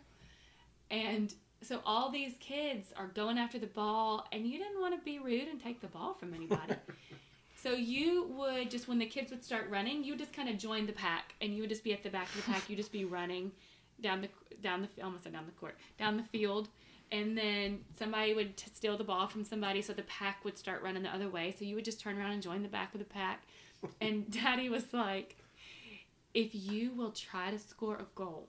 And so all these kids are going after the ball, and you didn't want to be rude and take the ball from anybody. so you would just, when the kids would start running, you would just kind of join the pack, and you would just be at the back of the pack. You'd just be running down the down the almost said down the court down the field and then somebody would t- steal the ball from somebody so the pack would start running the other way so you would just turn around and join the back of the pack and daddy was like if you will try to score a goal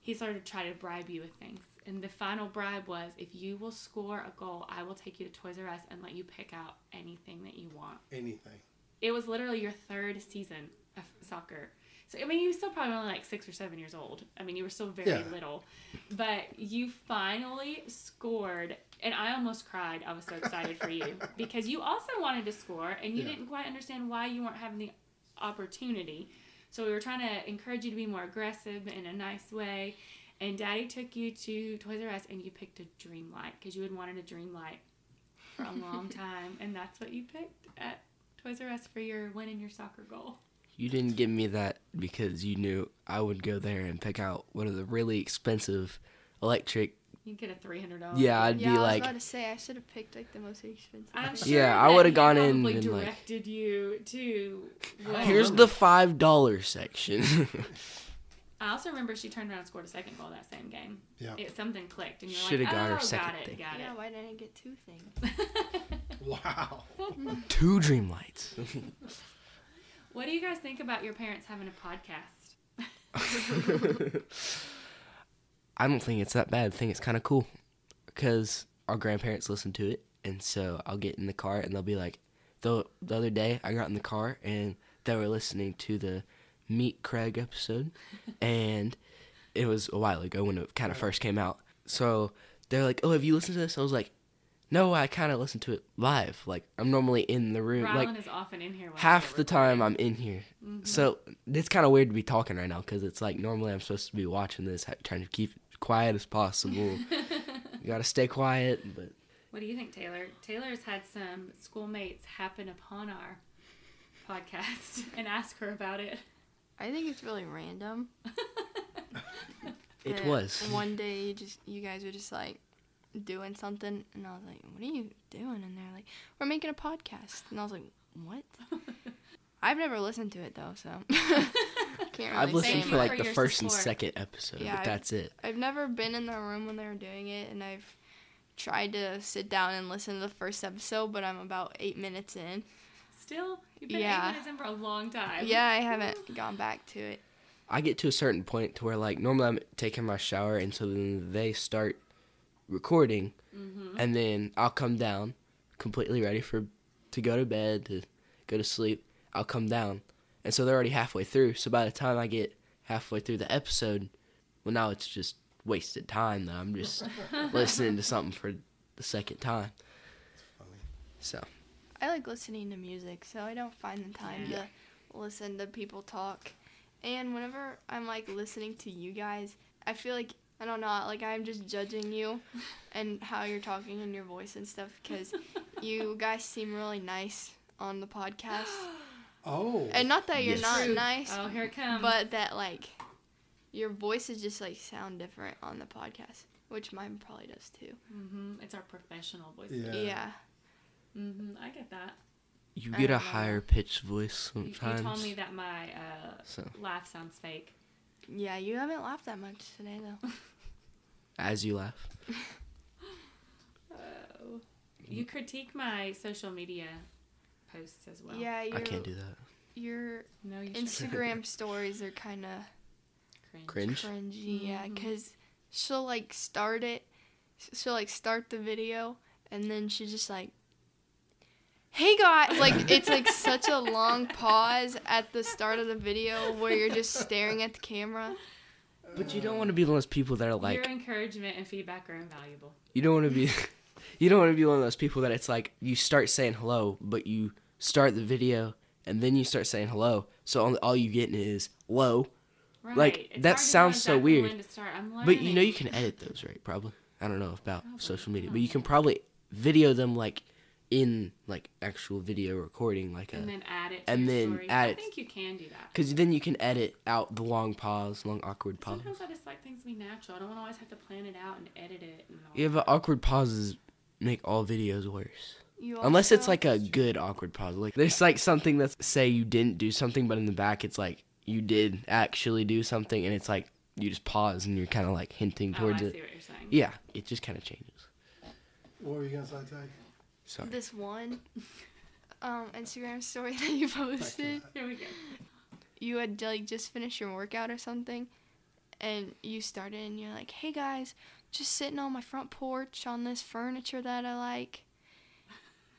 he started to try to bribe you with things and the final bribe was if you will score a goal i will take you to toys r us and let you pick out anything that you want anything. it was literally your third season of soccer. So I mean, you were still probably only like six or seven years old. I mean, you were still very Yeah. little, but you finally scored, and I almost cried. I was so excited for you because you also wanted to score, and you Yeah. didn't quite understand why you weren't having the opportunity. So we were trying to encourage you to be more aggressive in a nice way. And Daddy took you to Toys R Us, and you picked a dream light because you had wanted a dream light for a long time, and that's what you picked at Toys R Us for your winning your soccer goal. You didn't give me that because you knew I would go there and pick out one of the really expensive electric. You get a three hundred dollars. Yeah, I'd yeah, be I was like, about to say I should have picked like the most expensive. I'm sure Yeah, I would've gone in probably and, like- directed you to. what- "Here's the five dollar section." I also remember she turned around and scored a second goal that same game. Yeah. It, something clicked, and you're Shoulda like, got her "Oh, second got it, thing." got Yeah, it." why didn't I get two things? Wow. Two dream lights. what do you guys think about your parents having a podcast? I don't think it's that bad. I think it's kind of cool because our grandparents listen to it, and so I'll get in the car and they'll be like, the the other day I got in the car and they were listening to the Meet Kraig episode, and it was a while ago when it kind of first came out. So they're like, "Oh, have you listened to this?" I was like, "No, I kind of listened to it live. Like I'm normally in the room, Rylan like." is often in here. Half the time. I'm in here, Mhm. so it's kind of weird to be talking right now because it's like normally I'm supposed to be watching this, trying to keep quiet as possible. you gotta stay quiet, but What do you think, Taylor? Taylor's had some schoolmates happen upon our podcast and ask her about it. I think it's really random. it was. One day, you just you guys were just like doing something, and I was like, "What are you doing?" And they're like, "We're making a podcast," and I was like, "What?" I've never listened to it though, so can't really I've say listened for like for the your first and second episode, Yeah, but I've- that's it. I've never been in the room when they were doing it, and I've tried to sit down and listen to the first episode, but I'm about eight minutes in. Still, you've been Yeah. eight minutes for a long time. Yeah, I haven't gone back to it. I get to a certain point to where like normally I'm taking my shower and so then they start recording Mm-hmm. and then I'll come down completely ready for to go to bed to go to sleep. I'll come down and so they're already halfway through. So by the time I get halfway through the episode, well now it's just wasted time though. I'm just listening to something for the second time. funny. So I like listening to music, so I don't find the time Yeah. to listen to people talk. And whenever I'm like listening to you guys, I feel like I don't know, like I'm just judging you and how you're talking and your voice and stuff because you guys seem really nice on the podcast. Oh. And not that you're Yes. not Rude. nice, Oh, here it comes. but that like your voices just like sound different on the podcast, which mine probably does too. hmm It's our professional voice. Yeah. Yeah. Hmm I get that. You get a higher pitched voice You, you sometimes. told me that my uh, So laugh sounds fake. Yeah, you haven't laughed that much today though. as you laugh, Oh. You critique my social media posts as well. yeah, your I can't do that. your No, you should Instagram stories are kind of cringe. Cringe. cringy. Yeah, Mhm. because she'll like start it, she'll like start the video, and then she just like, "Hey guys!" Like it's like such a long pause at the start of the video where you're just staring at the camera. But you don't want to be one of those people that are like Your encouragement and feedback are invaluable. you don't want to be you don't want to be one of those people that it's like you start saying hello, but you start the video and then you start saying hello, so all, all you getting is hello. Right. Like, It's that to know sounds so exactly weird. to start. I'm But you know learning. you can edit those, right? Probably. I don't know about Probably. social media, I but you can probably video them like in like actual video recording, like and a then add it. To and your then stories. add I it- think you can do that. because then you can edit out the long pause, long awkward pause. Sometimes I just like things to be natural. I don't want to always have to plan it out and edit it. And all Yeah, but awkward pauses make all videos worse. You Unless it's like a good awkward pause. Like there's like something that's say you didn't do something, but in the back it's like you did actually do something, and it's like you just pause and you're kind of like hinting oh, I towards see it. what you're saying. Yeah, it just kind of changes. What were you gonna say, Tay? Sorry. this one um, Instagram story that you posted. Here we go. you had like just finished your workout or something and you started and you're like hey guys just sitting on my front porch on this furniture that i like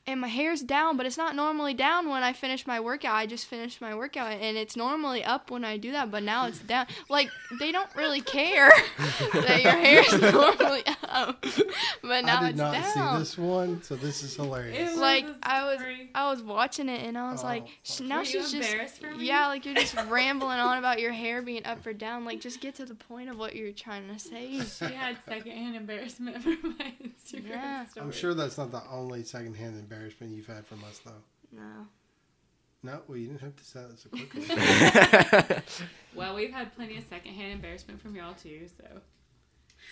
and my hair's down but it's not normally down when i finish my workout i just finished my workout and it's normally up when i do that but now it's down like they don't really care that your hair's normally up but now I did it's not down see this one, so this is hilarious. Ew. like I was. I was watching it and I was like Oh, sh- fuck. now she's just embarrassed for me? yeah like you're just rambling on about your hair being up or down like just get to the point of what you're trying to say She had secondhand embarrassment for my Instagram Yeah. story. I'm sure that's not the only secondhand embarrassment you've had from us, though. no No, well, you didn't have to say that so quickly. Well, we've had plenty of secondhand embarrassment from y'all too, so.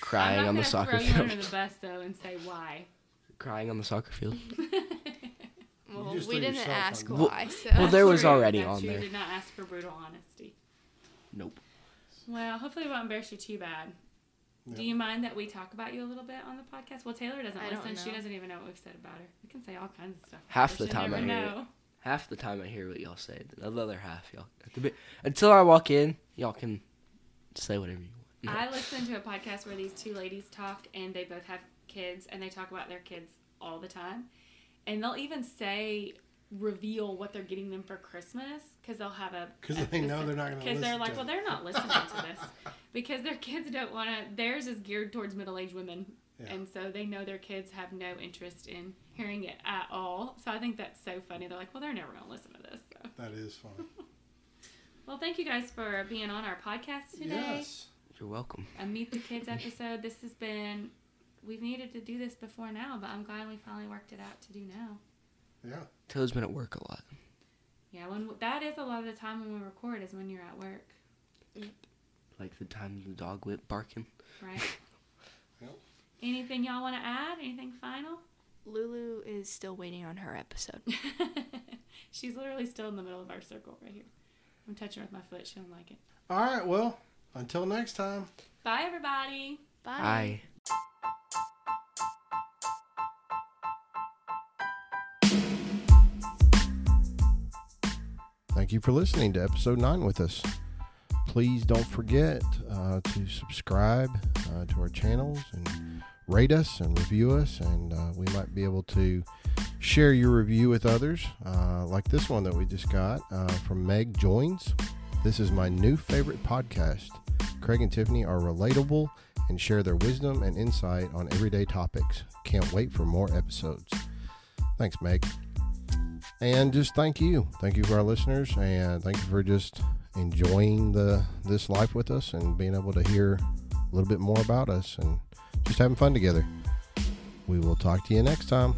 Crying I'm on not the gonna soccer throw you field. under the bus though and say why. Crying on the soccer field. well we didn't ask on Well- why so well, there was True, already that's on true. there. Did not ask for brutal honesty. Nope. Well, hopefully it won't embarrass you too bad. Do you mind that we talk about you a little bit on the podcast? Well, Taylor doesn't I listen. She doesn't even know what we've said about her. We can say all kinds of stuff. Half the time I hear it. know. Half the time I hear what y'all say. The other half, y'all. at the bit- Until I walk in, y'all can say whatever you want. I listen to a podcast where these two ladies talk, and they both have kids, and they talk about their kids all the time. And they'll even say, reveal what they're getting them for Christmas, because they'll have a. Because they know they're not going to Because they're like, to well, they're not listening to this. Because their kids don't want to. Theirs is geared towards middle aged women. Yeah. And so they know their kids have no interest in hearing it at all. So I think that's so funny. They're like, well, they're never going to listen to this. So. That is fun. Well, thank you guys for being on our podcast today. Yes. You're welcome. a Meet the Kids episode. This has been, we've needed to do this before now, but I'm glad we finally worked it out to do now. Yeah. Taylor's been at work a lot. Yeah, when that is a lot of the time when we record is when you're at work, Like the time the dog went barking. right? Yep. Anything y'all want to add? Anything final? lulu is still waiting on her episode She's literally still in the middle of our circle right here. I'm touching her with my foot. She don't like it. All right. Well, until next time. Bye, everybody. bye Bye. Thank you for listening to episode nine with us. Please don't forget uh, to subscribe uh, to our channels and rate us and review us, and uh, we might be able to share your review with others, uh, like this one that we just got uh, from Meg Joins. This is my new favorite podcast. Kraig and Tiffany are relatable and share their wisdom and insight on everyday topics. Can't wait for more episodes. Thanks, Meg. And just thank you. Thank you for our listeners and thank you for just enjoying the this life with us and being able to hear a little bit more about us and just having fun together. We will talk to you next time.